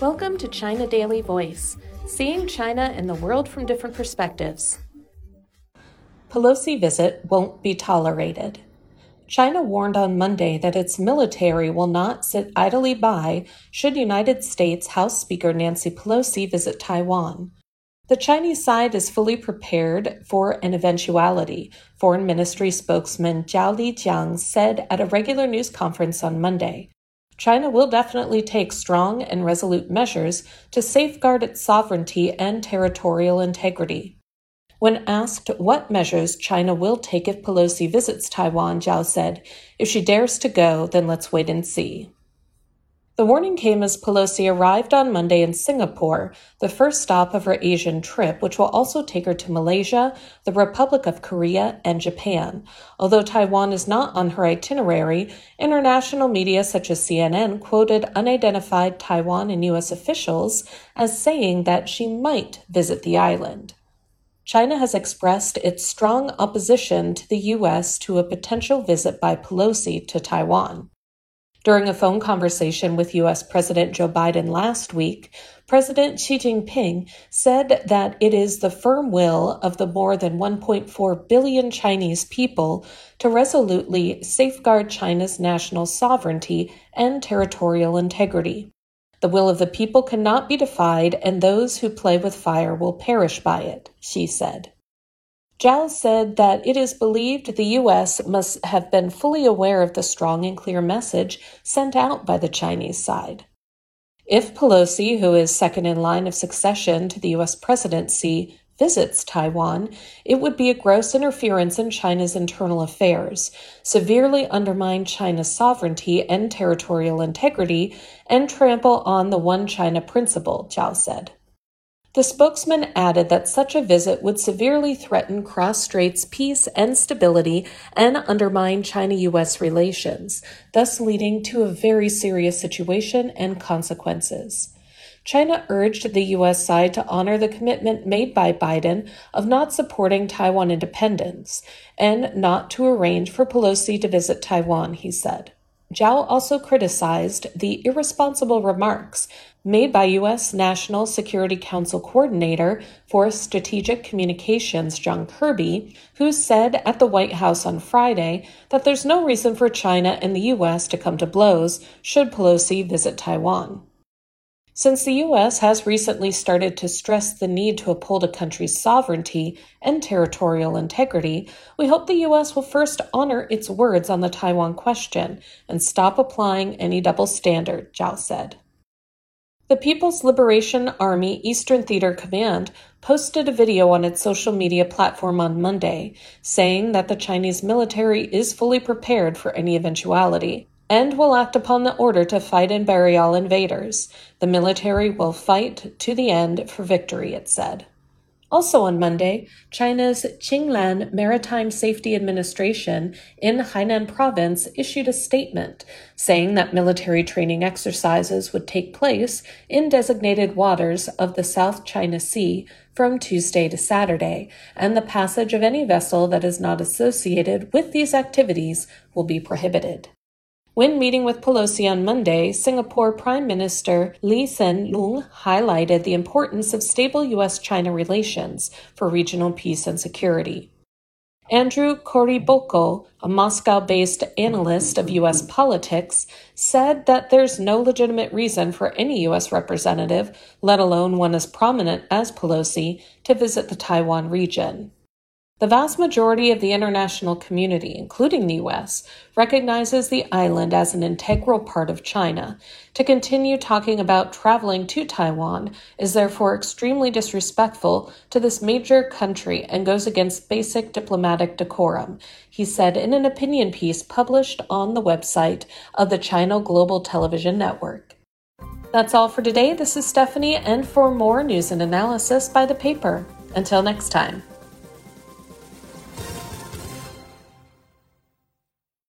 Welcome to China Daily Voice, seeing China and the world from different perspectives. Pelosi visit won't be tolerated. China warned on Monday that its military will not sit idly by should United States House Speaker Nancy Pelosi visit Taiwan. The Chinese side is fully prepared for an eventuality, Foreign Ministry spokesman Zhao Lijian said at a regular news conference on Monday. China will definitely take strong and resolute measures to safeguard its sovereignty and territorial integrity. When asked what measures China will take if Pelosi visits Taiwan, Zhao said, If she dares to go, then let's wait and see. The warning came as Pelosi arrived on Monday in Singapore, the first stop of her Asian trip, which will also take her to Malaysia, the Republic of Korea, and Japan. Although Taiwan is not on her itinerary, international media such as CNN quoted unidentified Taiwan and U.S. officials as saying that she might visit the island. China has expressed its strong opposition to the U.S. to a potential visit by Pelosi to Taiwan. During a phone conversation with U.S. President Joe Biden last week, President Xi Jinping said that it is the firm will of the more than 1.4 billion Chinese people to resolutely safeguard China's national sovereignty and territorial integrity. The will of the people cannot be defied, and those who play with fire will perish by it, she said. Zhao said that it is believed the U.S. must have been fully aware of the strong and clear message sent out by the Chinese side. If Pelosi, who is second in line of succession to the U.S. presidency, visits Taiwan, it would be a gross interference in China's internal affairs, severely undermine China's sovereignty and territorial integrity, and trample on the One China principle, Zhao said. The spokesman added that such a visit would severely threaten cross straits peace and stability and undermine China US relations, thus leading to a very serious situation and consequences. China urged the U.S. side to honor the commitment made by Biden of not supporting Taiwan independence and not to arrange for Pelosi to visit Taiwan, he said. Zhao also criticized the irresponsible remarks made by U.S. National Security Council Coordinator for Strategic Communications John Kirby, who said at the White House on Friday that there's no reason for China and the U.S. to come to blows should Pelosi visit Taiwan. Since the U.S. has recently started to stress the need to uphold a country's sovereignty and territorial integrity, we hope the U.S. will first honor its words on the Taiwan question and stop applying any double standard, Zhao said. The People's Liberation Army Eastern Theater Command posted a video on its social media platform on Monday saying that the Chinese military is fully prepared for any eventuality and will act upon the order to fight and bury all invaders. The military will fight to the end for victory, it said. Also on Monday, China's Qinglan Maritime Safety Administration in Hainan province issued a statement saying that military training exercises would take place in designated waters of the South China Sea from Tuesday to Saturday, and the passage of any vessel that is not associated with these activities will be prohibited. When meeting with Pelosi on Monday, Singapore Prime Minister Lee Hsien Loong highlighted the importance of stable U.S. China relations for regional peace and security. Andrew Korybko, a Moscow based analyst of U.S. politics, said that there's no legitimate reason for any U.S. representative, let alone one as prominent as Pelosi, to visit the Taiwan region. The vast majority of the international community, including the US, recognizes the island as an integral part of China. To continue talking about traveling to Taiwan is therefore extremely disrespectful to this major country and goes against basic diplomatic decorum, he said in an opinion piece published on the website of the China Global Television Network. That's all for today. This is Stephanie, and for more news and analysis by the paper. Until next time.